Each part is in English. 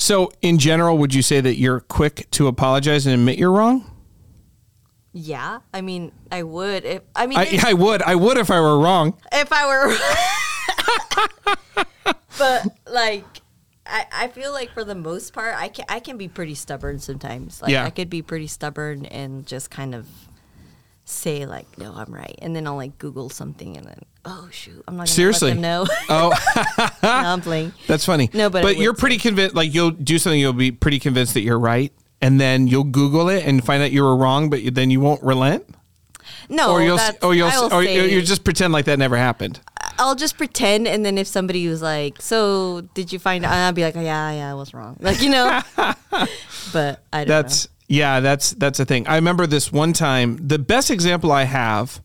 So, in general, would you say that you're quick to apologize and admit you're wrong? Yeah, I mean, I would if I mean I, I would. I would if I were wrong. if I were. but like, I, I feel like for the most part, I can I can be pretty stubborn sometimes. Like Yeah. I could be pretty stubborn and just kind of say like, no, I'm right, and then I'll like Google something and then oh shoot, I'm not gonna Seriously? let them know. Oh, no, I'm playing. that's funny. No, but it you're pretty convinced. Like you'll do something, you'll be pretty convinced that you're right, and then you'll Google it and find out you were wrong, but you- then you won't relent, No, or you'll, or you'll, or say, you just pretend like that never happened. I'll just pretend, and then if somebody was like, "So did you find?" out? I'll be like, "Yeah, yeah, I was wrong." Like you know, but I don't That's yeah, that's that's a thing. I remember this one time. The best example I have,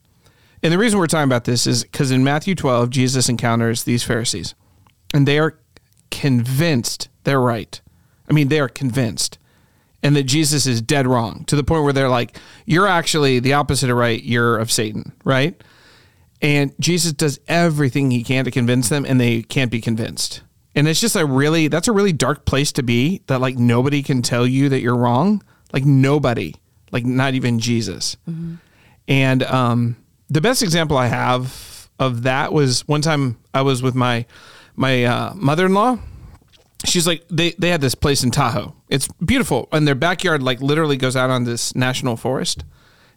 and the reason we're talking about this is because in Matthew 12, Jesus encounters these Pharisees, and they are convinced they're right. I mean, they are convinced, and that Jesus is dead wrong to the point where they're like, "You're actually the opposite of right. You're of Satan, right?" And Jesus does everything he can to convince them, and they can't be convinced. And it's just a really, that's a really dark place to be that like nobody can tell you that you're wrong. Like nobody, like not even Jesus. And um, the best example I have of that was one time I was with my, my uh, mother-in-law she's like they they had this place in Tahoe. It's beautiful, and their backyard like literally goes out on this national forest.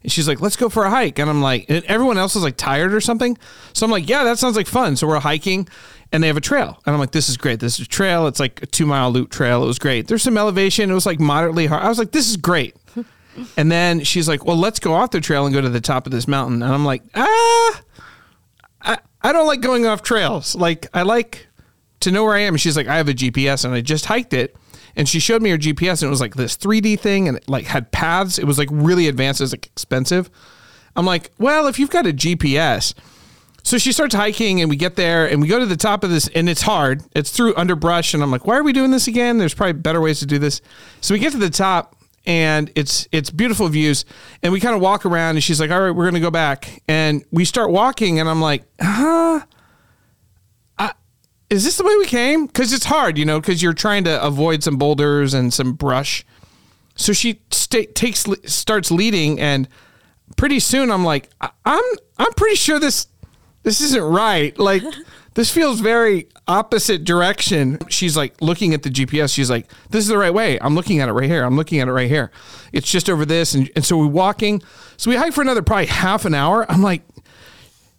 And she's like, "Let's go for a hike," and I'm like, and everyone else is like tired or something. So I'm like, "Yeah, that sounds like fun." So we're hiking, and they have a trail, and I'm like, "This is great. This is a trail. It's like a two mile loop trail. It was great. There's some elevation. It was like moderately hard. I was like, this is great." And then she's like, "Well, let's go off the trail and go to the top of this mountain." And I'm like, "Ah, I, I don't like going off trails. Like I like to know where I am. And she's like, I have a GPS and I just hiked it. And she showed me her GPS and it was like this 3D thing and it like had paths. It was like really advanced. It was like expensive. I'm like, well, if you've got a GPS. So she starts hiking and we get there and we go to the top of this and it's hard. It's through underbrush. And I'm like, why are we doing this again? There's probably better ways to do this. So we get to the top and it's it's beautiful views. And we kind of walk around and she's like, all right, we're gonna go back. And we start walking and I'm like, huh? is this the way we came? Because it's hard, you know, because you're trying to avoid some boulders and some brush. So she sta takes starts leading, and pretty soon I'm like, I- I'm I'm pretty sure this this isn't right. Like this feels very opposite direction. She's like looking at the GPS. She's like, this is the right way. I'm looking at it right here. I'm looking at it right here. It's just over this, and and so we're walking. So we hike for another probably half an hour. I'm like,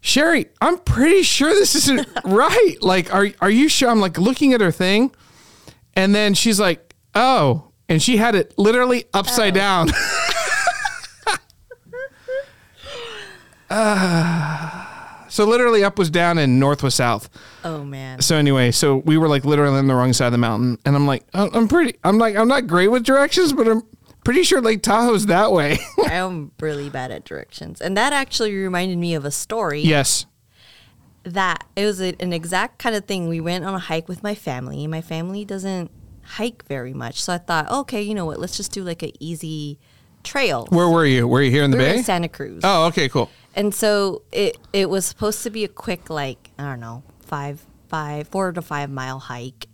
Sherry, I'm pretty sure this isn't right. Like, are are you sure? I'm like looking at her thing, and then she's like, "Oh," and she had it literally upside down. Ah. So literally up was down and north was south. Oh man. So anyway, so we were like literally on the wrong side of the mountain, and I'm like, I'm pretty. I'm like, I'm not great with directions, but I'm pretty sure Lake Tahoe's that way. I'm really bad at directions. And that actually reminded me of a story yes. that it was a, an exact kind of thing. We went on a hike with my family. My family doesn't hike very much. So I thought, okay, you know what? Let's just do like an easy trail. Where were you? Were you here in the We bay? Santa Cruz. oh, okay, cool. And so it it was supposed to be a quick like, I don't know, five five four to five mile hike.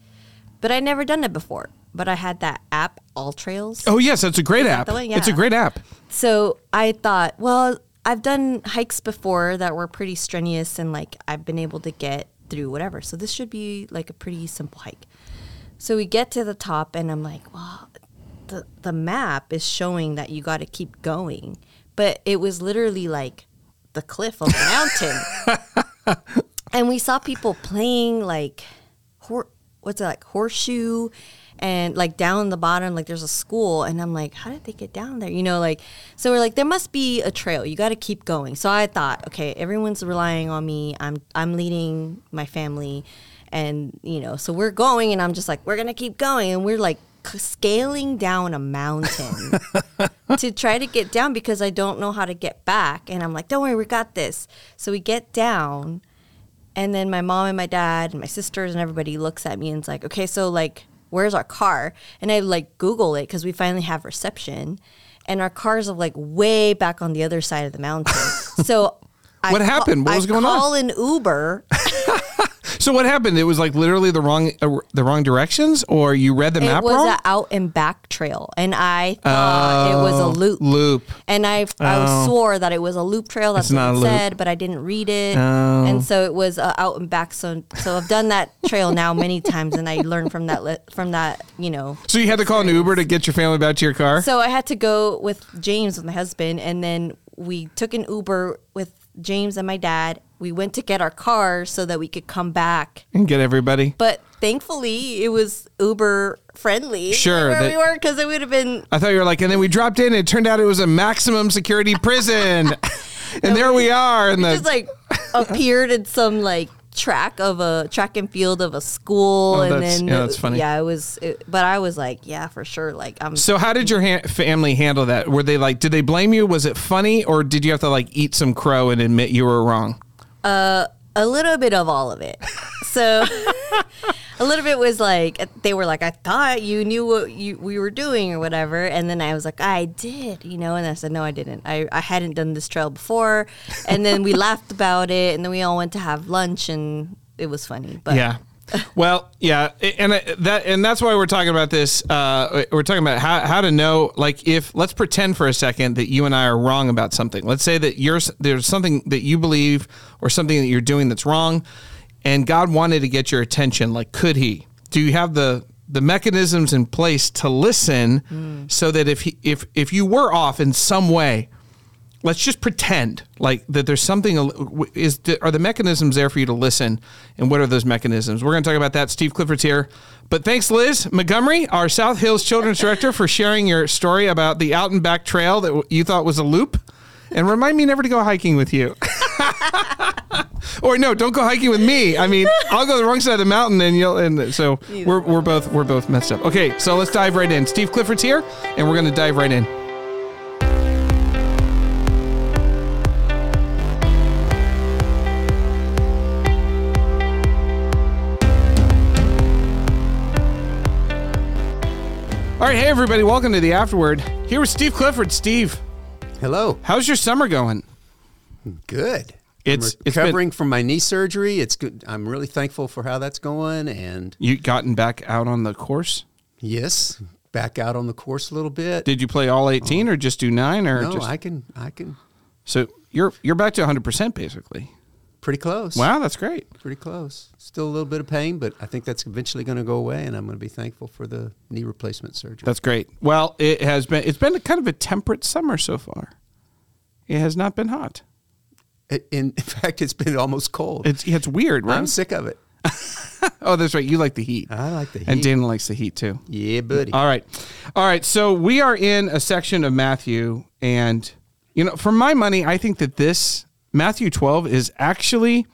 But I'd never done it before. But I had that app, AllTrails. Oh yes, that's a great app. one? It's a great app. So I thought, well, I've done hikes before that were pretty strenuous and like I've been able to get through whatever. So this should be like a pretty simple hike. So we get to the top and I'm like, well, the the map is showing that you got to keep going, but it was literally like the cliff of the mountain. and we saw people playing like hor- what's it like horseshoe and like down the bottom like there's a school. And i'm like how did they get down there? You know like so we're like there must be a trail. You got to keep going. So i thought okay everyone's relying on me. I'm i'm leading my family. And you know so we're going and i'm just like we're gonna keep going. And we're like scaling down a mountain to try to get down because i don't know how to get back and i'm like don't worry we got this so we get down and then my mom and my dad and my sisters and everybody looks at me and it's like, okay, so like, where's our car? And I like Google it because we finally have reception, and our cars are like way back on the other side of the mountain. so I What happened? What I was going on? Call an Uber. So what happened? It was like literally the wrong uh, the wrong directions, or you read the It map wrong. It was an out and back trail, and I thought it was a Oh, loop. Loop. And I I Oh. swore that it was a loop trail. That's It's what it said, but I didn't read it, Oh. and so it was uh, out and back. So so I've done that trail now many times, and I learned from that li- from that you know. So you had to call an Uber to get your family back to your car. So I had to go with James with my husband, and then we took an Uber with James and my dad. We went to get our car so that we could come back. and get everybody. But thankfully, it was Uber friendly. Sure, where that- we were because it would have been I thought you were like, and then we dropped in. And it turned out it was a maximum security prison, and there we are. And the just like appeared in some like track of a track and field of a school Oh, and then yeah, that's funny. yeah it was it, but i was like yeah for sure like i'm So how did your ha- family handle that? Were they like, did they blame you? Was it funny, or did you have to like eat some crow and admit you were wrong? A little bit of all of it. So a little bit was like they were like i thought you knew what you we were doing or whatever. And then i was like i did you know? And i said no i didn't. I, I hadn't done this trail before. And then we laughed about it and then we all went to have lunch and it was funny but Yeah. Well, yeah, and uh, that and that's why we're talking about this. Uh, we're talking about how, how to know, like, if let's pretend for a second that you and I are wrong about something. Let's say that you're there's something that you believe or something that you're doing that's wrong, and God wanted to get your attention. Like, could He? Do you have the the mechanisms in place to listen, so that if he, if if you were off in some way, let's just pretend like that there's something is are the mechanisms there for you to listen and what are those mechanisms? We're going to talk about that. Steve clifford's here. But thanks liz montgomery our south hills children's director for sharing your story about the out and back trail that you thought was a loop. And remind me never to go hiking with you. Or no don't go hiking with me. I mean i'll go the wrong side of the mountain and you'll and so we're, we're both we're both messed up. Okay so let's dive right in. Steve clifford's here and we're going to dive right in All right, hey everybody, welcome to the Afterword. Here with Steve Clifford. Steve, Hello. how's your summer going? Good. It's- I'm it's been- recovering from my knee surgery. It's good. I'm really thankful for how that's going. And You gotten back out on the course? yes, back out on the course a little bit. Did you play all 18 or just do 9 or no, just I can. I can. So you're you're back to 100% basically. Pretty close. Wow, that's great. Pretty close. Still a little bit of pain, but I think that's eventually going to go away, and I'm going to be thankful for the knee replacement surgery. That's great. Well, it has been it's been kind of a temperate summer so far. It has not been hot. It- in, fact, it's been almost cold. It's it's weird, right? I'm sick of it. oh, that's right. You like the heat. I like the heat. And Dana likes the heat too. yeah, buddy. All right. All right. So we are in a section of Matthew. And, you know, for my money, I think that this Matthew 12 is actually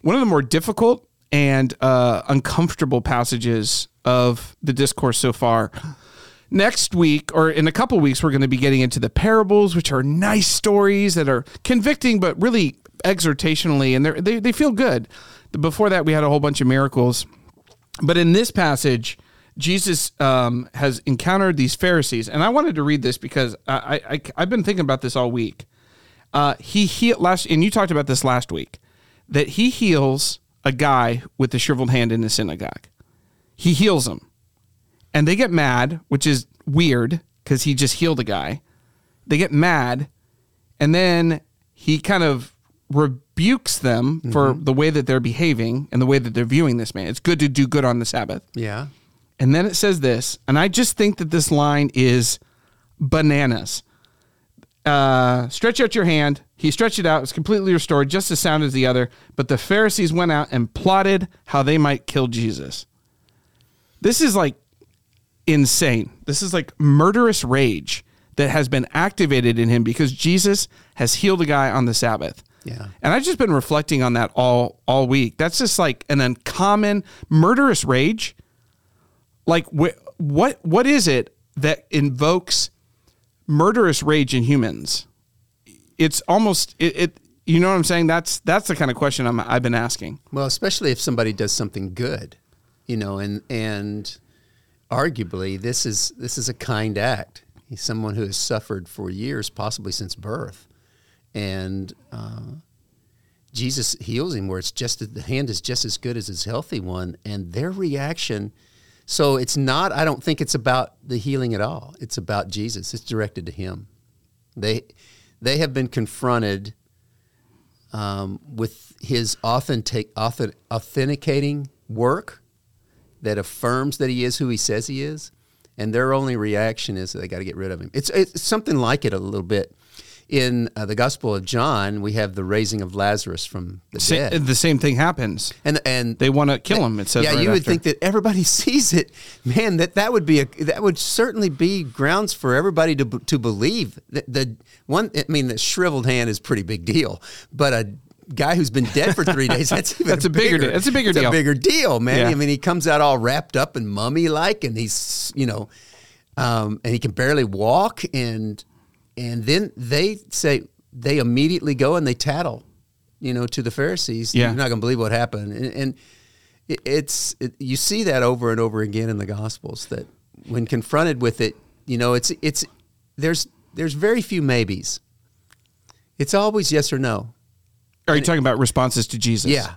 one of the more difficult and uh, uncomfortable passages of the discourse so far. Next week, or in a couple weeks, we're going to be getting into the parables, which are nice stories that are convicting, but really exhortationally, and they they feel good. Before that, we had a whole bunch of miracles. But in this passage, Jesus um, has encountered these Pharisees, and I wanted to read this because I, I, I have been thinking about this all week. Uh, he healed last, and you talked about this last week, that he heals a guy with the shriveled hand in the synagogue. He heals him, and they get mad, which is weird because he just healed a guy. They get mad, and then he kind of rebukes them for the way that they're behaving and the way that they're viewing this man. It's good to do good on the Sabbath. Yeah. And then it says this, and I just think that this line is bananas. Uh, stretch out your hand. He stretched it out. It's completely restored, just as sound as the other. But the Pharisees went out and plotted how they might kill Jesus. This is like insane. This is like murderous rage that has been activated in him because Jesus has healed a guy on the Sabbath. Yeah. And I've just been reflecting on that all all week. That's just like an uncommon murderous rage. Like wh- what what is it that invokes murderous rage in humans? It's almost it, it you know what I'm saying? That's that's the kind of question I'm, I've been asking. Well, especially if somebody does something good, you know, and and arguably this is this is a kind act. He's someone who has suffered for years, possibly since birth, and uh, Jesus heals him where it's just the hand is just as good as his healthy one, and their reaction. So it's not. I don't think it's about the healing at all. It's about Jesus. It's directed to him. They they have been confronted um, with his authentic, authent, authenticating work that affirms that he is who he says he is, and their only reaction is they got to get rid of him. It's it's something like it a little bit. In uh, the Gospel of John, we have the raising of Lazarus from the Sa- dead, the same thing happens. and and They want to kill him. It says. yeah, right you would after. think that everybody sees it, man. That that would be a that would certainly be grounds for everybody to to believe that the one. I mean, the shriveled hand is a pretty big deal, but a guy who's been dead for three days that's even That's a bigger deal. That's a bigger deal. A bigger deal, man. Yeah. I mean, he comes out all wrapped up and mummy like, and he's you know, um, and he can barely walk, and and then they say they immediately go and they tattle, you know, to the Pharisees. Yeah. You're not going to believe what happened, and. and it- it's it, you see that over and over again in the gospels that when confronted with it you know it's it's there's there's very few maybes it's always yes or no Are you talking about responses to Jesus? yeah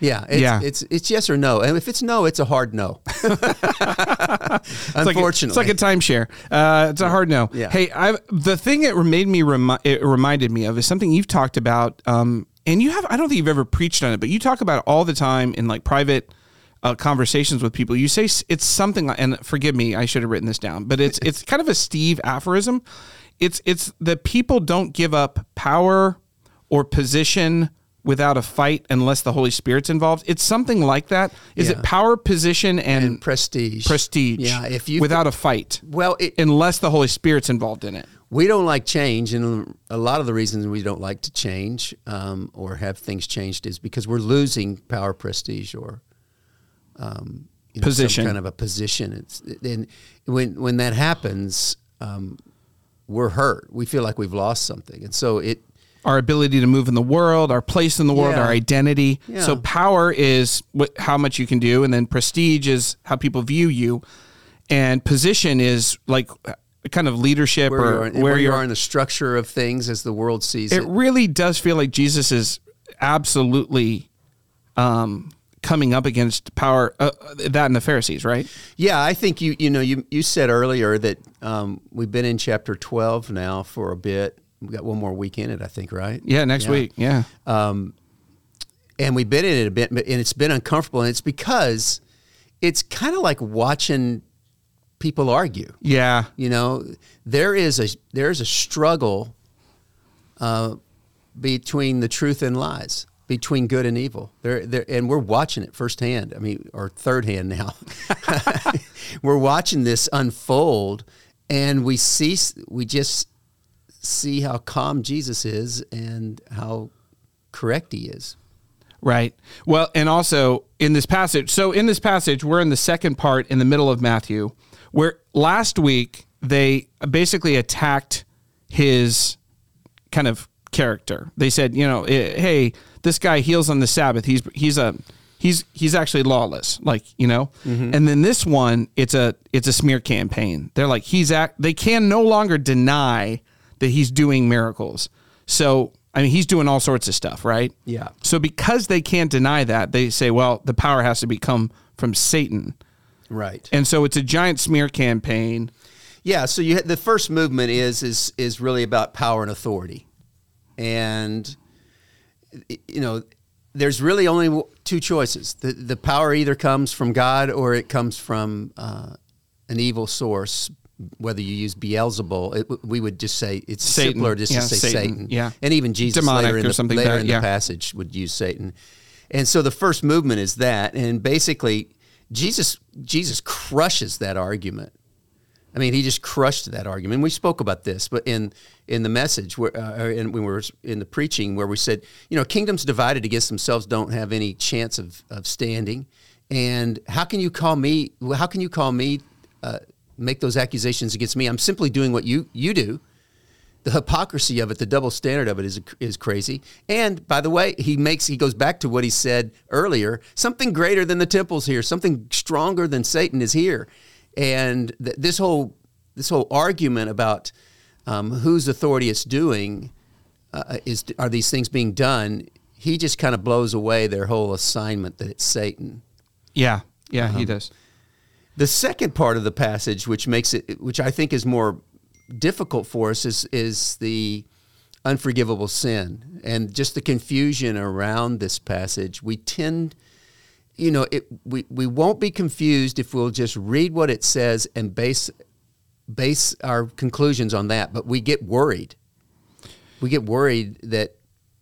yeah it's, Yeah. it's it's yes or no and if it's no it's a hard no It's like a- unfortunately it's like a timeshare. Uh, it's a hard no. Yeah. Hey, I the thing that made me remi- it reminded me of is something you've talked about, um, and you have. I don't think you've ever preached on it, but you talk about it all the time in like private uh, conversations with people. You say it's something like, and forgive me, I should have written this down, but it's it's kind of a Steve aphorism. It's it's that people don't give up power or position without a fight unless the Holy Spirit's involved. It's something like that. Is Yeah. it power, position, and, and prestige prestige? yeah if you without a fight, well it, unless the Holy Spirit's involved in it. we don't like change, and a lot of the reasons we don't like to change um, or have things changed is because we're losing power, prestige, or um, you know, Position. some kind of a position. It's and when when that happens, um, we're hurt. We feel like we've lost something, and so it Our ability to move in the world, our place in the world, Yeah. our identity. Yeah. So power is what, how much you can do, and then prestige is how people view you, and position is like kind of leadership where, or and where you are in the structure of things as the world sees It it. really does feel like Jesus is absolutely um, coming up against power uh, that and the Pharisees, right? Yeah, I think you you know you you said earlier that um, we've been in chapter twelve now for a bit. We got one more week in it, I think, right? Yeah, next week. Yeah. and we've been in it a bit, and it's been uncomfortable, and it's because it's kind of like watching people argue. Yeah. You know, there is a there is a struggle uh, between the truth and lies, between good and evil. There, there, and we're watching it firsthand. I mean, or third hand now. we're watching this unfold, and we see we just see how calm Jesus is and how correct he is. Right. Well, and also in this passage, so in this passage, we're in the second part in the middle of Matthew, where last week they basically attacked his kind of character. They said, you know, eh, hey, this guy heals on the Sabbath. He's he's a he's he's actually lawless, like you know. And then this one, it's a it's a smear campaign. They're like he's act. They can no longer deny that he's doing miracles. So I mean, he's doing all sorts of stuff, right? Yeah. So because they can't deny that, they say, well, the power has to become from Satan. Right. And so it's a giant smear campaign. Yeah, so you the first movement is is is really about power and authority, and you know, there's really only two choices. The the power either comes from God or it comes from uh, an evil source. Whether you use Beelzebul, it, we would just say it's Satan. simpler just Yeah, to say Satan. Satan. Yeah. and even Jesus Demonic later in or the, something later in yeah. the passage would use Satan. And so the first movement is that, and basically Jesus Jesus crushes that argument. I mean, he just crushed that argument. We spoke about this, but in in the message, where, uh, and when we were in the preaching, where we said, you know, kingdoms divided against themselves don't have any chance of, of standing. And how can you call me? How can you call me? Uh, make those accusations against me? I'm simply doing what you you do. The hypocrisy of it, the double standard of it, is is crazy. And by the way, he makes he goes back to what he said earlier. Something greater than the temple's here. Something stronger than Satan is here. And th- this whole this whole argument about um, whose authority it's doing uh, is are these things being done he just kind of blows away their whole assignment that it's Satan. Yeah, yeah, Uh-huh. he does. The second part of the passage, which makes it, which I think is more difficult for us, is is the unforgivable sin and just the confusion around this passage. We tend, you know, it, we we won't be confused if we'll just read what it says and base base our conclusions on that. But we get worried. We get worried that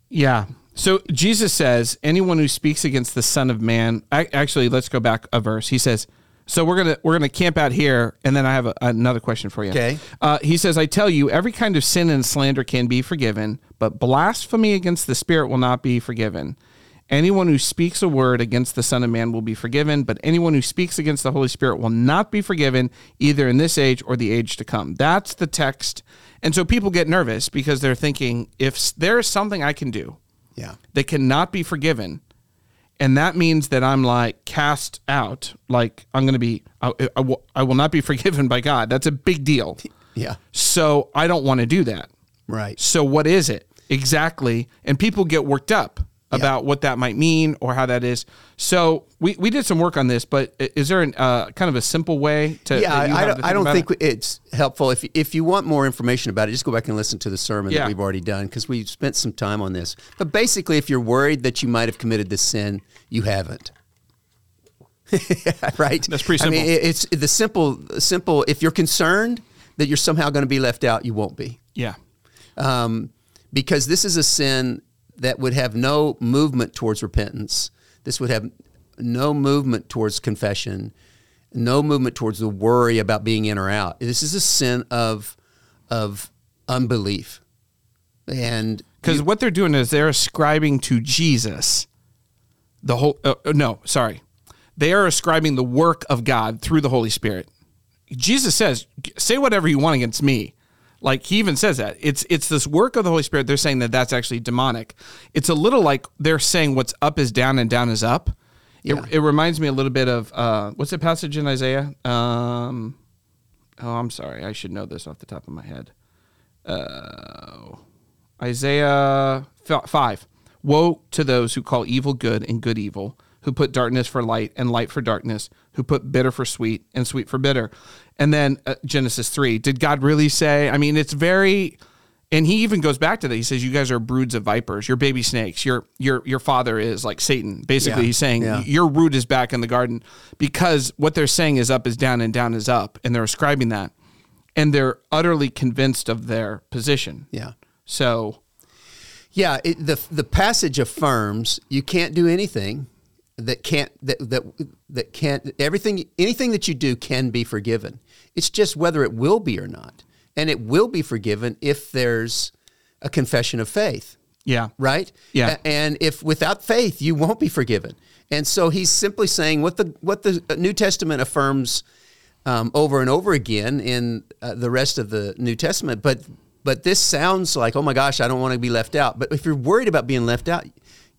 Yeah. So Jesus says, anyone who speaks against the Son of Man. I, actually, let's go back a verse. He says, so we're gonna we're gonna camp out here, and then I have a, another question for you. Okay. Uh, he says, I tell you, every kind of sin and slander can be forgiven, but blasphemy against the Spirit will not be forgiven. Anyone who speaks a word against the Son of Man will be forgiven, but anyone who speaks against the Holy Spirit will not be forgiven, either in this age or the age to come. That's the text. And so people get nervous because they're thinking, if there is something I can do yeah that cannot be forgiven, and that means that I'm like cast out, like I'm going to be, I, I, will, I will not be forgiven by God. That's a big deal. yeah So I don't want to do that. right So what is it exactly? And people get worked up about what that might mean or how that is. So we, we did some work on this, but is there an, uh, kind of a simple way to? yeah, I, don't, I don't think it? it's helpful. If if you want more information about it, just go back and listen to the sermon Yeah. that we've already done because we've spent some time on this. But basically, if you're worried that you might have committed this sin, you haven't. right? That's pretty I mean, it's the simple, simple. If you're concerned that you're somehow going to be left out, you won't be Yeah. um, because this is a sin that would have no movement towards repentance. This would have no movement towards confession, no movement towards the worry about being in or out. This is a sin of of unbelief, and Because what they're doing is they're ascribing to Jesus the whole. Uh, uh, no, sorry, they are ascribing the work of God through the Holy Spirit. Jesus says, "Say whatever you want against me." Like he even says that it's it's this work of the Holy Spirit. They're saying that that's actually demonic. It's a little like they're saying what's up is down and down is up. Yeah. It, it reminds me a little bit of uh, what's the passage in Isaiah? Um, oh, I'm sorry, I should know this off the top of my head. Uh, Isaiah 5. Woe to those who call evil good and good evil, who put darkness for light and light for darkness, who put bitter for sweet and sweet for bitter. And then uh, Genesis 3. Did God really say? I mean, it's very and he even goes back to that. He says, "You guys are broods of vipers. You're baby snakes. Your your your father is like Satan." Basically, Yeah, he's saying yeah. your root is back in the garden because what they're saying is up is down and down is up, and they're ascribing that, and they're utterly convinced of their position. yeah. So Yeah, it, the the passage affirms you can't do anything that can't that that that can't everything anything that you do can be forgiven. It's just whether it will be or not, and it will be forgiven if there's a confession of faith, yeah, right? Yeah. And if without faith you won't be forgiven. And so he's simply saying what the what the New Testament affirms um, over and over again in uh, the rest of the New Testament. But but this sounds like oh my gosh, I don't want to be left out. But if you're worried about being left out,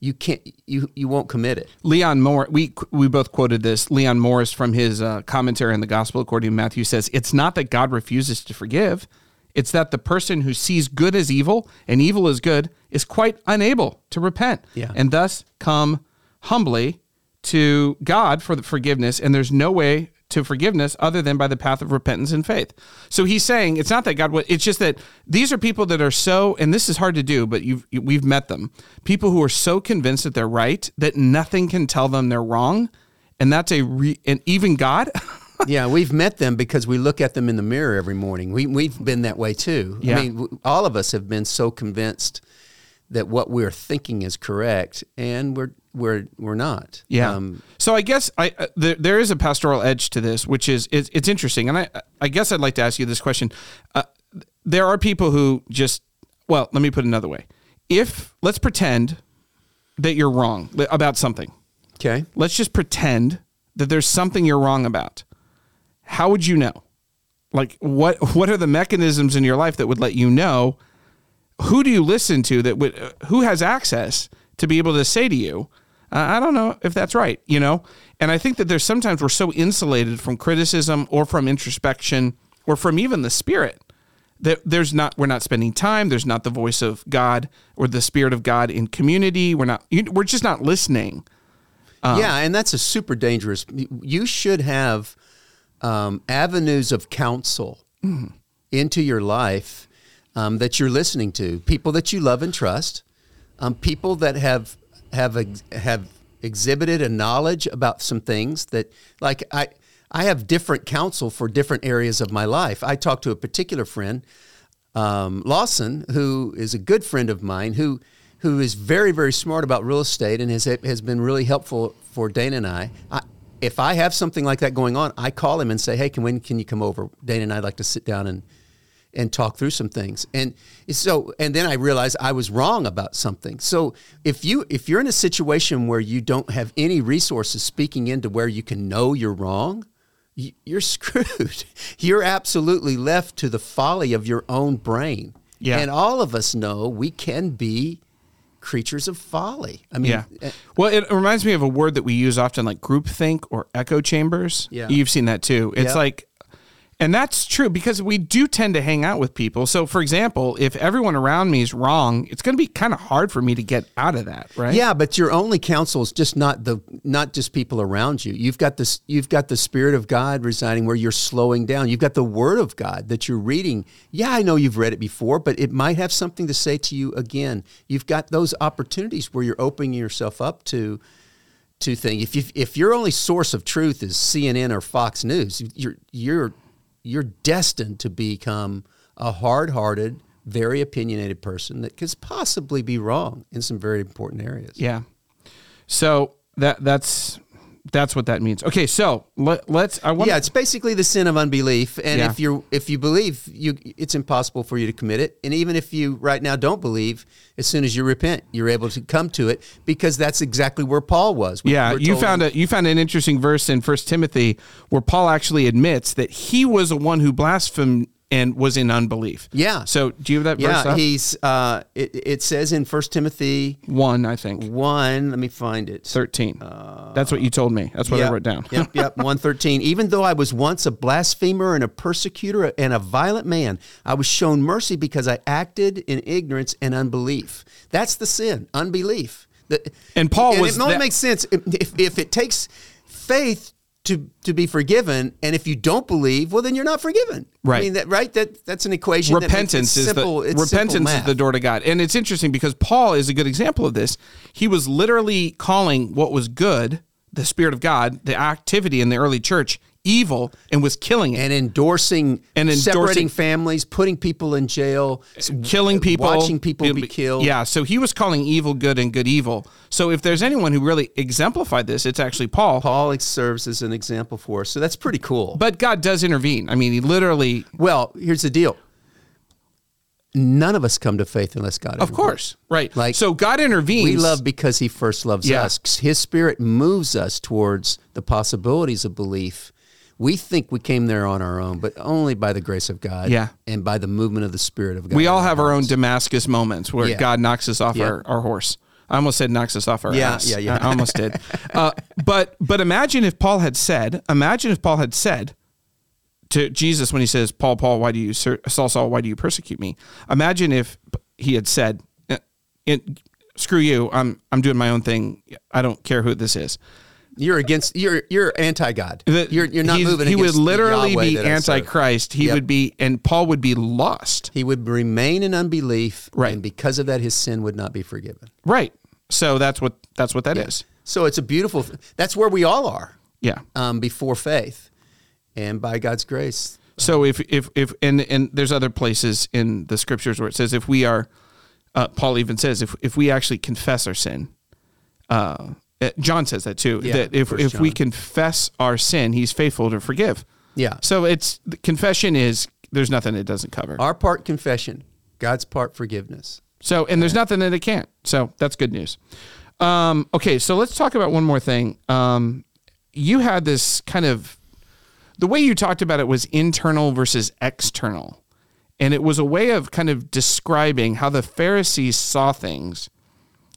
you can't you you won't commit it. Leon Moore, we we both quoted this. Leon Morris from his uh, commentary on the Gospel according to Matthew says, "It's not that God refuses to forgive; it's that the person who sees good as evil and evil as good is quite unable to repent, Yeah. and thus come humbly to God for the forgiveness. And there's no way to forgiveness other than by the path of repentance and faith. So he's saying it's not that God. wa- It's just that these are people that are so, and this is hard to do, but you've we've met them. People who are so convinced that they're right that nothing can tell them they're wrong, and that's a re, and even God. yeah, we've met them because we look at them in the mirror every morning. We we've been that way too. Yeah. I mean, all of us have been so convinced that what we're thinking is correct, and we're we're we're not. Yeah. Um, so I guess I uh, there, there is a pastoral edge to this, which is it's, it's interesting, and I I guess I'd like to ask you this question. Uh, there are people who just well, let me put it another way. If let's pretend that you're wrong about something, okay. let's just pretend that there's something you're wrong about. How would you know? Like what what are the mechanisms in your life that would let you know? Who do you listen to that would uh, who has access to be able to say to you, uh, I don't know if that's right, you know? And I think that there's sometimes we're so insulated from criticism or from introspection or from even the spirit that there's not we're not spending time. There's not the voice of God or the Spirit of God in community. We're not. you- We're just not listening. yeah, and that's a super dangerous. You should have um, avenues of counsel into your life um, that you're listening to. People that you love and trust. Um, people that have have ex- have exhibited a knowledge about some things that, like I. I have different counsel for different areas of my life. I talked to a particular friend, um, Lawson, who is a good friend of mine, who who is very very smart about real estate and has has been really helpful for Dana and I. I if I have something like that going on, I call him and say, "Hey, can when can you come over? Dana and I'd like to sit down and and talk through some things." And so, and then I realized I was wrong about something. So if you if you're in a situation where you don't have any resources speaking into where you can know you're wrong, you're screwed. You're absolutely left to the folly of your own brain. Yeah. And all of us know we can be creatures of folly. I mean, Yeah. eh, Well, it reminds me of a word that we use often, like groupthink or echo chambers. Yeah. You've seen that too. It's Yeah. like, and that's true because we do tend to hang out with people. So, for example, if everyone around me is wrong, it's going to be kind of hard for me to get out of that, right? Yeah, but your only counsel is just not the not just people around you. You've got this you've got the spirit of God residing where you're slowing down. You've got the word of God that you're reading. Yeah, I know you've read it before, but it might have something to say to you again. You've got those opportunities where you're opening yourself up to to things. If you, if your only source of truth is CNN or Fox News, you're you're you're destined to become a hard-hearted, very opinionated person that could possibly be wrong in some very important areas. Yeah. So that that's that's what that means. Okay, so let, let's. I want. Yeah, it's basically the sin of unbelief, and Yeah. if you if you believe, you it's impossible for you to commit it. And even if you right now don't believe, as soon as you repent, you're able to come to it because that's exactly where Paul was. We- Yeah, you found in- a you found an interesting verse in First Timothy where Paul actually admits that he was the one who blasphemed and was in unbelief. Yeah. So do you have that verse Yeah, he's. Uh, it, it says in First Timothy One, I think. one. Let me find it. Thirteen. That's what you told me. That's what I wrote down. yep, yep. One thirteen. Even though I was once a blasphemer and a persecutor and a violent man, I was shown mercy because I acted in ignorance and unbelief. That's the sin, unbelief. The- And Paul was it only that- makes sense if, if, if it takes faith to to be forgiven, and if you don't believe, well, then you're not forgiven. Right. I mean, that right? That that's an equation. repentance is simple, the it's repentance is the door to God. And it's interesting because Paul is a good example of this. He was literally calling what was good, the spirit of God, the activity in the early church, evil and was killing it. and endorsing And endorsing- separating families, putting people in jail, killing people, watching people be killed. Yeah, so he was calling evil good and good evil. So if there's anyone who really exemplified this, it's actually Paul. Paul serves as an example for us. So that's pretty cool. But God does intervene. I mean, he literally, well, here's the deal. None of us come to faith unless God. of course, right. Like, so God intervenes. We love because He first loves Yeah. us. His Spirit moves us towards the possibilities of belief. We think we came there on our own, but only by the grace of God. Yeah. and by the movement of the Spirit of God. We all have our own. Damascus moments where Yeah. God knocks us off Yeah. our, our horse. I almost said knocks us off our Yeah, ass. yeah, yeah. I almost did. Uh, but but imagine if Paul had said, imagine if Paul had said to Jesus when he says, "Paul, Paul, why do you Saul, Saul, why do you persecute me?" Imagine if he had said, "Uh, "Screw you, I'm I'm doing my own thing. I don't care who this is." You're against. You're you're anti God. You're you're not moving. He would literally be that I serve. antichrist. He Yep. would be, and Paul would be lost. He would remain in unbelief, Right. And because of that, his sin would not be forgiven. Right. So that's what that's what that is. So it's a beautiful. That's where we all are Yeah. um, before faith, and by God's grace. So if if if and and there's other places in the scriptures where it says if we are, uh, Paul even says if if we actually confess our sin, uh, John says that too. Yeah, that if if we confess our sin, He's faithful to forgive. Yeah. So it's the confession is there's nothing it doesn't cover. Our part confession, God's part forgiveness. So and there's nothing that it can't. So that's good news. Um, okay, so let's talk about one more thing. Um, you had this kind of the way you talked about it was internal versus external. And it was a way of kind of describing how the Pharisees saw things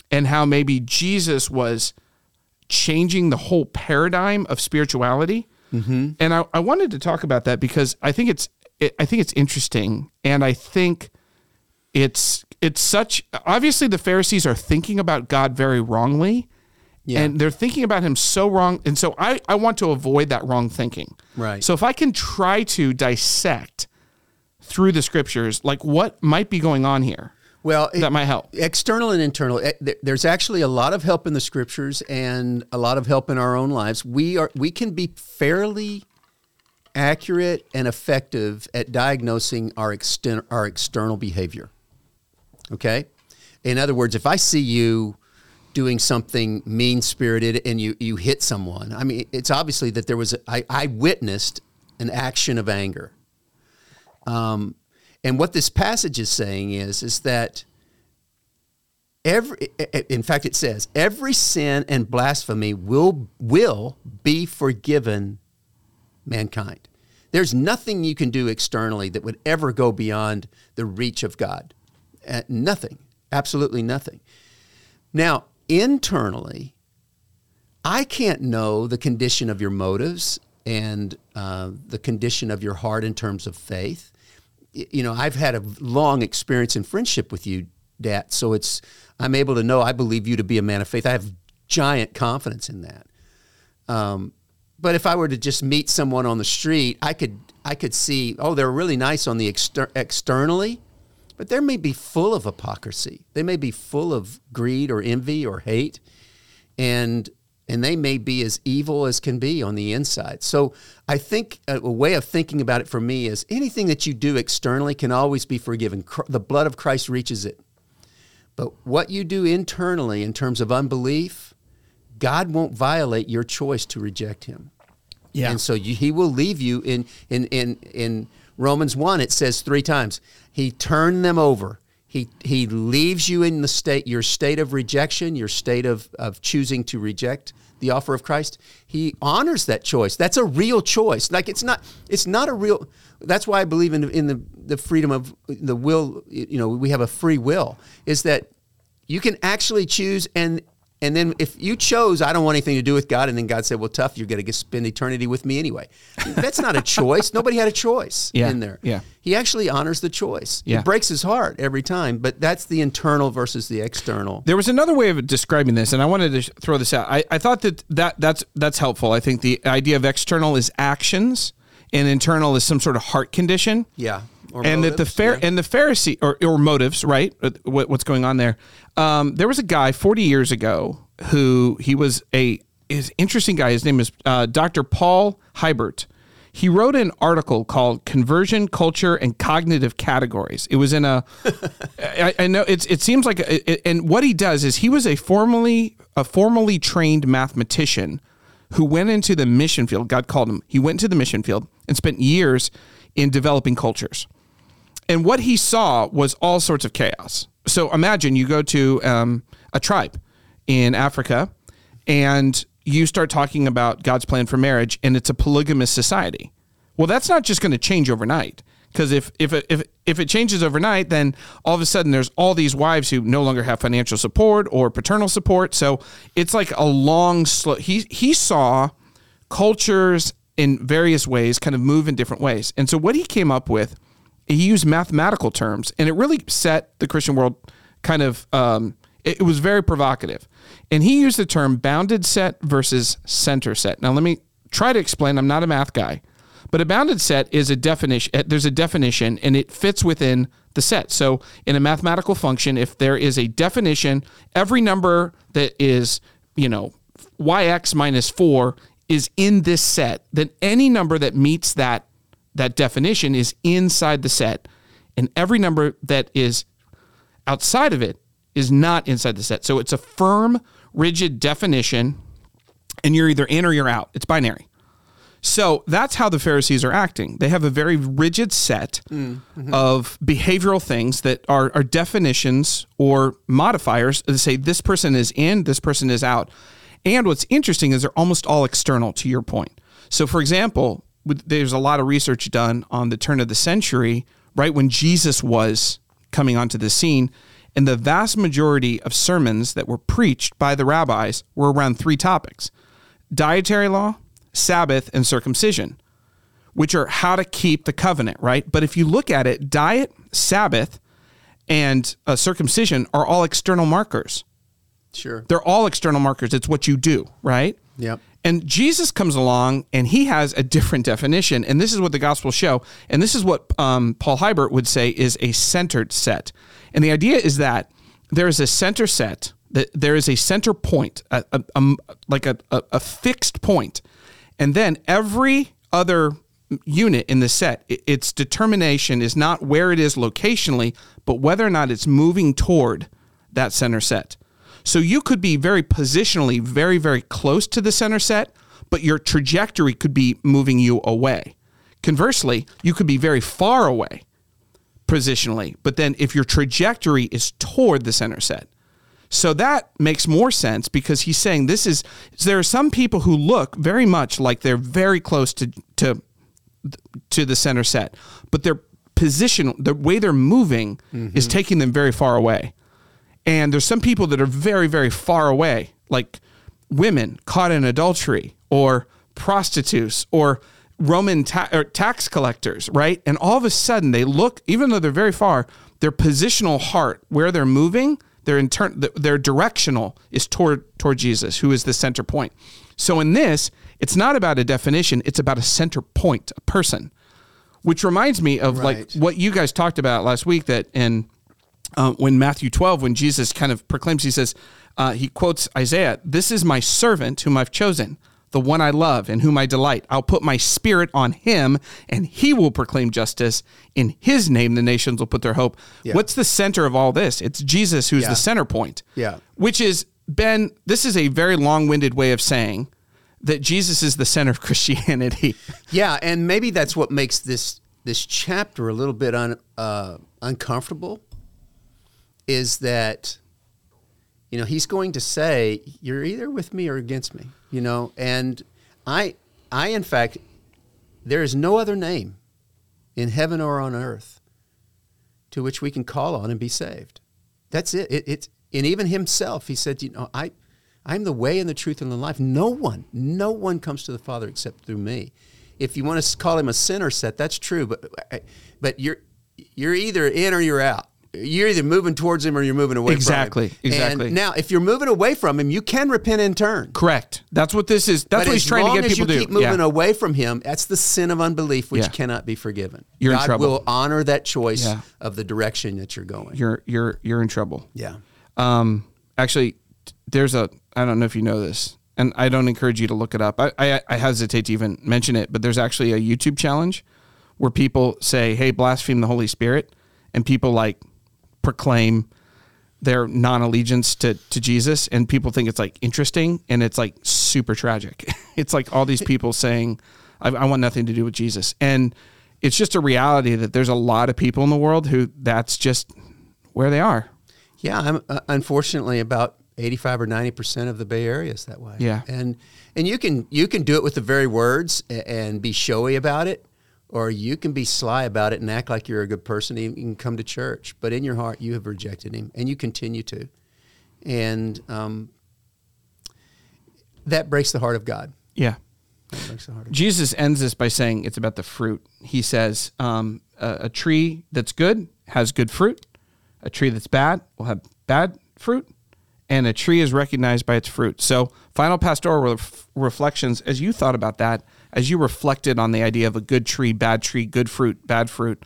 and how maybe Jesus was changing the whole paradigm of spirituality. Mm-hmm. And I, I wanted to talk about that because I think it's it, I think it's interesting, and I think it's it's such obviously the Pharisees are thinking about God very wrongly. Yeah. And they're thinking about him so wrong. And so I, I want to avoid that wrong thinking. Right. So if I can try to dissect through the scriptures, like what might be going on here, Well, it- that might help. external and internal eh, there's actually a lot of help in the scriptures and a lot of help in our own lives. We are we can be fairly accurate and effective at diagnosing our exten- our external behavior okay? In other words if i see you doing something mean spirited and you you hit someone i mean it's obviously that there was a, I, I witnessed an action of anger. Um, and what this passage is saying is is that every in fact it says every sin and blasphemy will will be forgiven mankind. There's nothing you can do externally that would ever go beyond the reach of god. Uh, nothing. Absolutely nothing. Now internally i can't know the condition of your motives and uh, the condition of your heart in terms of faith you know, I've had a long experience in friendship with you, Dat. So it's I'm able to know I believe you to be a man of faith. I have giant confidence in that. Um, but if I were to just meet someone on the street, I could I could see oh they're really nice on the exter- externally, but they may be full of hypocrisy. They may be full of greed or envy or hate, and and they may be as evil as can be on the inside. So I think a, a way of thinking about it for me is anything that you do externally can always be forgiven. Cr- The blood of Christ reaches it. But what you do internally in terms of unbelief, God won't violate your choice to reject him. Yeah. And so you, he will leave you in, in, in, in Romans 1, it says three times, he turned them over. He, he leaves you in the state, your state of rejection, your state of, of choosing to reject the offer of Christ. He honors that choice. That's a real choice. Like it's not, it's not a real, that's why I believe in, in the, the freedom of the will, you know, we have a free will, is that you can actually choose and and then if you chose I don't want anything to do with God and then God said well tough you're going to spend eternity with me anyway that's not a choice nobody had a choice Yeah, in there yeah. he actually honors the choice Yeah. it breaks his heart every time but that's the internal versus the external There was another way of describing this, and I wanted to throw this out. I, I thought that, that that's that's helpful. I think the idea of external is actions, and internal is some sort of heart condition. yeah or and that the motives, fair yeah. and the Pharisee or, or motives, right? Uh, What, what's going on there? Um, there was a guy 40 years ago who he was a is interesting guy. His name is uh, Dr. Paul Hiebert. He wrote an article called "Conversion, Culture, and Cognitive Categories." It was in a. I, I know it's. It seems like, a, and what he does is he was a formally a formally trained mathematician who went into the mission field. God called him. He went to the mission field and spent years in developing cultures. And what he saw was all sorts of chaos. So imagine you go to um, a tribe in Africa and you start talking about God's plan for marriage and it's a polygamous society. Well, that's not just going to change overnight. Because if if it, if if it changes overnight, then all of a sudden there's all these wives who no longer have financial support or paternal support. So it's like a long slow. He he saw cultures in various ways kind of move in different ways, and so what he came up with, he used mathematical terms, and it really set the Christian world kind of. Um, it, it was very provocative, and he used the term bounded set versus center set. Now let me try to explain. I'm not a math guy. But a bounded set is a definition. eh, There's a definition, and it fits within the set. So, in a mathematical function, if there is a definition, every number that is, you know, yx minus four is in this set. Then any number that meets that that definition is inside the set, and every number that is outside of it is not inside the set. So it's a firm, rigid definition, and you're either in or you're out. It's binary. So that's how the Pharisees are acting. They have a very rigid set mm-hmm. of behavioral things that are, are definitions or modifiers that say this person is in, this person is out. And what's interesting is they're almost all external to your point. So, for example, there's a lot of research done on the turn of the century, right when Jesus was coming onto the scene. And the vast majority of sermons that were preached by the rabbis were around three topics dietary law, Sabbath, and circumcision. which are how to keep the covenant, right? But if you look at it, diet, Sabbath, and uh, circumcision are all external markers. Sure. They're all external markers. It's what you do, right? Yep. And Jesus comes along and he has a different definition. And this is what the Gospels show. And this is what um, Paul Hiebert would say is a centered set. And the idea is that there is a center set, that there is a center point, a, a, a, like a, fixed point. And then every other unit in the set, its determination is not where it is locationally, but whether or not it's moving toward that center set. So you could be very positionally very, very close to the center set, but your trajectory could be moving you away. Conversely, you could be very far away positionally, but then if your trajectory is toward the center set. So that makes more sense because he's saying this is there are some people who look very much like they're very close to to to the center set, but their position, the way they're moving mm-hmm. is taking them very far away. And there's some people that are very, very far away, like women caught in adultery or prostitutes or Roman ta- or tax collectors, right? And all of a sudden they look, even though they're very far, their positional heart, where they're moving, their intern, their directional is toward toward Jesus, who is the center point. So in this, it's not about a definition; it's about a center point, a person. Which reminds me of like what you guys talked about last week that in uh, when Matthew 12, when Jesus kind of proclaims, he says, uh, he quotes Isaiah, This is my servant whom I've chosen, the one I love and whom I delight. I'll put my spirit on him, and he will proclaim justice. In his name, the nations will put their hope. Yeah. What's the center of all this? It's Jesus who's Yeah. the center point. Yeah. Which is, Ben, this is a very long winded way of saying that Jesus is the center of Christianity. Yeah, and maybe that's what makes this this chapter a little bit un, uh, uncomfortable. Is that you know he's going to say you're either with me or against me, you know, and I I in fact there is no other name in heaven or on earth to which we can call on and be saved. That's it. it and even himself he said, you know, I I'm the way and the truth and the life. No one, no one comes to the Father except through me. If you want to call him a center set, that's true, but but you're you're either in or you're out. You're either moving towards him or you're moving away Exactly, from him. exactly. And now, if you're moving away from him, you can repent and turn. Correct. That's what this is. That's but what he's as trying to get as people you to keep moving Yeah. away from him, that's the sin of unbelief, which Yeah. cannot be forgiven. You're in God trouble. will honor that choice Yeah. of the direction that you're going. You're you're you're in trouble. yeah. Um, actually, there's a. I don't know if you know this, and I don't encourage you to look it up. I, I I hesitate to even mention it, but there's actually a YouTube challenge where people say, "Hey, blaspheme the Holy Spirit," and people like proclaim their non-allegiance to to Jesus, and people think it's like interesting, and it's like super tragic. it's like all these people saying, I, "I want nothing to do with Jesus," and it's just a reality that there's a lot of people in the world who that's just where they are. Yeah, I'm, uh, unfortunately, about eighty-five or ninety percent of the Bay Area is that way. Yeah. and and you can you can do it with the very words and be showy about it, or you can be sly about it and act like you're a good person. and You can come to church, but in your heart you have rejected Him, and you continue to, and um, that breaks the heart of God. Yeah. That breaks the heart of Jesus ends this by saying it's about the fruit. He says, um, a, a tree that's good has good fruit, a tree that's bad will have bad fruit, and a tree is recognized by its fruit. So, final pastoral ref- reflections, as you thought about that, as you reflected on the idea of a good tree, bad tree, good fruit, bad fruit,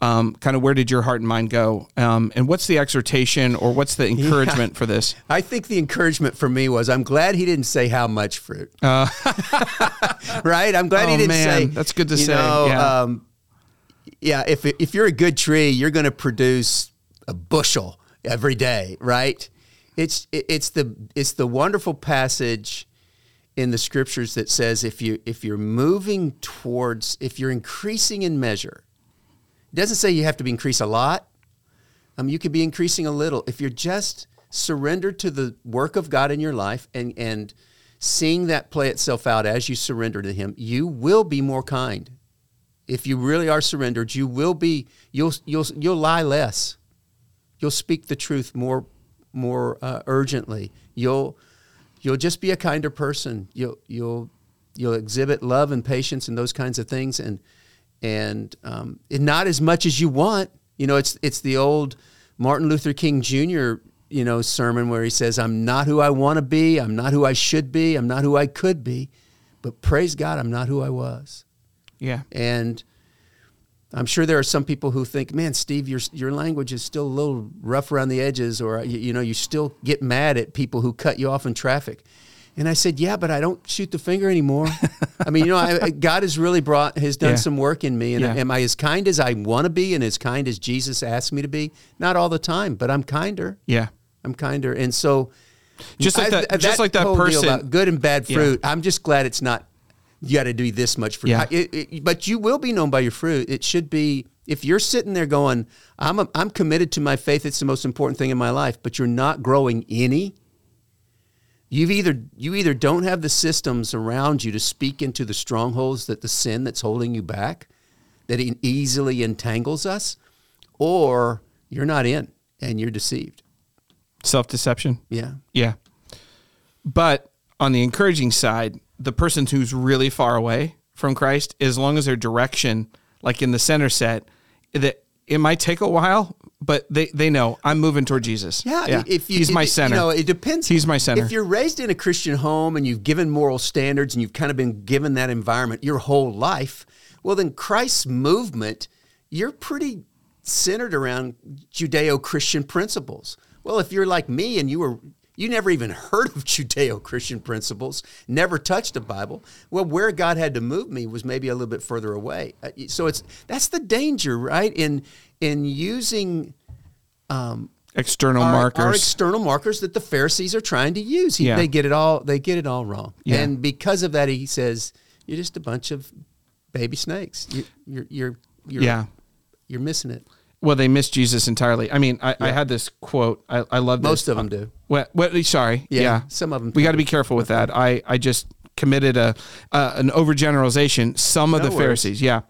um, kind of where did your heart and mind go? Um, and what's the exhortation or what's the encouragement for this? I think the encouragement for me was I'm glad he didn't say how much fruit. right? I'm glad Uh. Oh, he didn't man, say. that's good to you say, Know, yeah. Um, yeah. If if you're a good tree, you're going to produce a bushel every day, right? It's it's the it's the wonderful passage in the scriptures that says if you if you're moving towards if you're increasing in measure, it doesn't say you have to be increase a lot. Um, you could be increasing a little if you're just surrendered to the work of God in your life and and seeing that play itself out as you surrender to Him. You will be more kind. If you really are surrendered, you will be. You'll you'll you'll lie less. You'll speak the truth more more uh, urgently. You'll you'll just be a kinder person. You'll you'll you'll exhibit love and patience and those kinds of things, and and um, and not as much as you want. You know, it's it's the old Martin Luther King Jr. you know sermon where he says, "I'm not who I want to be. I'm not who I should be. I'm not who I could be, but praise God, I'm not who I was." Yeah. And I'm sure there are some people who think, "Man, Steve, your your language is still a little rough around the edges, or you, you know, you still get mad at people who cut you off in traffic." And I said, "Yeah, but I don't shoot the finger anymore. I mean, you know, I, God has really brought has done Yeah. some work in me, and Yeah. am I as kind as I want to be, and as kind as Jesus asked me to be? Not all the time, but I'm kinder. Yeah. I'm kinder, and so Just like I- that, just like that person. good and bad Yeah. fruit. I'm just glad it's not. You got to do this much for Yeah. It- it- but you will be known by your fruit. It should be. If you're sitting there going, "I'm a, I'm committed to my faith. It's the most important thing in my life," but you're not growing any. You've either you either don't have the systems around you to speak into the strongholds that the sin that's holding you back, that it easily entangles us, or you're not in and you're deceived. Self deception. Yeah. Yeah. But on the encouraging side, the person who's really far away from Christ, as long as their direction, like in the center set, that it might take a while, but they, they know I'm moving toward Jesus. Yeah, if you, he's my center. You know, it depends. He's my center. If you're raised in a Christian home and you've given moral standards and you've kind of been given that environment your whole life, well, then Christ's movement, you're pretty centered around Judeo-Christian principles. Well, if you're like me and you were you never even heard of Judeo-Christian principles, never touched a Bible. Well, where God had to move me was maybe a little bit further away. Uh, So it's that's the danger, right? In in using External are, markers. are external markers that the Pharisees are trying to use. He, Yeah. They get it all. They get it all wrong. Yeah. And because of that, he says, "You're just a bunch of baby snakes. You, you're you're you're yeah. you're missing it." Well, they missed Jesus entirely. I mean, I, I had this quote. I, I love this. Most of them do. What? What? Sorry. Yeah, Yeah. some of them. We got to be careful with that. I I just committed a uh, an overgeneralization. Some of No the worries. Pharisees. Yeah.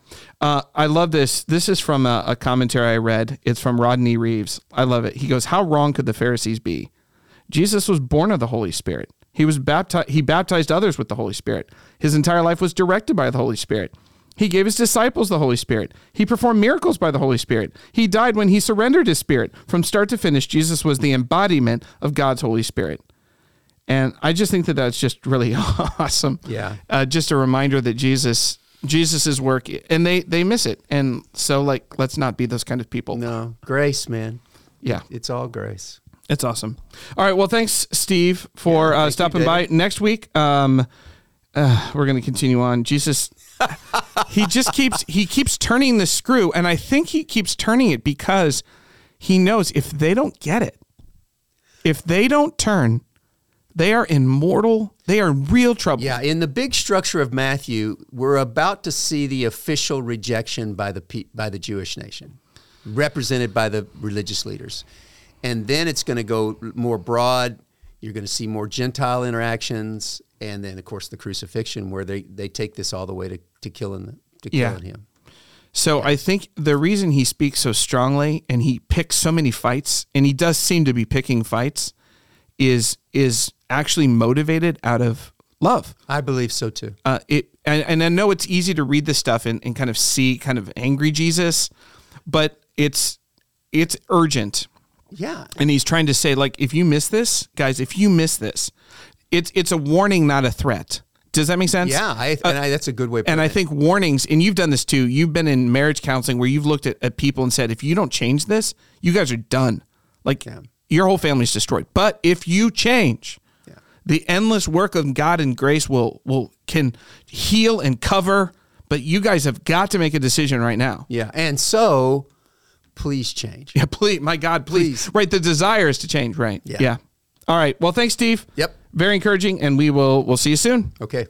Uh, I love this. This is from a, a commentary I read. It's from Rodney Reeves. I love it. He goes, "How wrong could the Pharisees be? Jesus was born of the Holy Spirit. He was baptized. He baptized others with the Holy Spirit. His entire life was directed by the Holy Spirit." He gave his disciples the Holy Spirit. He performed miracles by the Holy Spirit. He died when he surrendered his spirit. From start to finish, Jesus was the embodiment of God's Holy Spirit. And I just think that that's just really awesome. Yeah. Uh, just a reminder that Jesus, Jesus's work, and they they miss it. And so, like, let's not be those kind of people. No grace, man. Yeah, It's all grace. it's awesome. All right. Well, thanks, Steve, for Yeah, uh, stopping by. Next week, um, uh, we're going to continue on. Jesus, he just keeps he keeps turning the screw, and I think he keeps turning it because he knows if they don't get it, if they don't turn, they are in mortal. They are in real trouble. Yeah, in the big structure of Matthew, we're about to see the official rejection by the by the Jewish nation, represented by the religious leaders, and then it's going to go more broad. You're going to see more Gentile interactions, and then of course the crucifixion, where they, they take this all the way to, to killing the, to Yeah. killing him. So I think the reason he speaks so strongly and he picks so many fights, and he does seem to be picking fights, is is actually motivated out of love. I believe so too. Uh, it and, and I know it's easy to read this stuff and, and kind of see kind of angry Jesus, but it's it's urgent. Yeah, And he's trying to say, like, if you miss this, guys, if you miss this, it's it's a warning, not a threat. Does that make sense? yeah, I, uh, and I, that's a good way. And I it. think warnings, and you've done this too. You've been in marriage counseling where you've looked at, at people and said, if you don't change this, you guys are done. Like Yeah. your whole family's destroyed. But if you change, Yeah. the endless work of God and grace will will can heal and cover. But you guys have got to make a decision right now. yeah, and so please change. Yeah, please, my God, please. Please. Right, the desire is to change. Right. Yeah. yeah. All right. Well, thanks, Steve. Yep. Very encouraging, and we will we'll see you soon. Okay.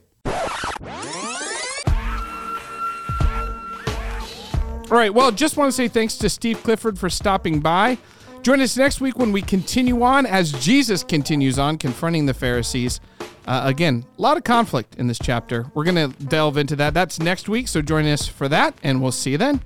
All right. Well, just want to say thanks to Steve Clifford for stopping by. Join us next week when we continue on as Jesus continues on confronting the Pharisees. Uh, again, a lot of conflict in this chapter. We're going to delve into that. That's next week. So join us for that, and we'll see you then.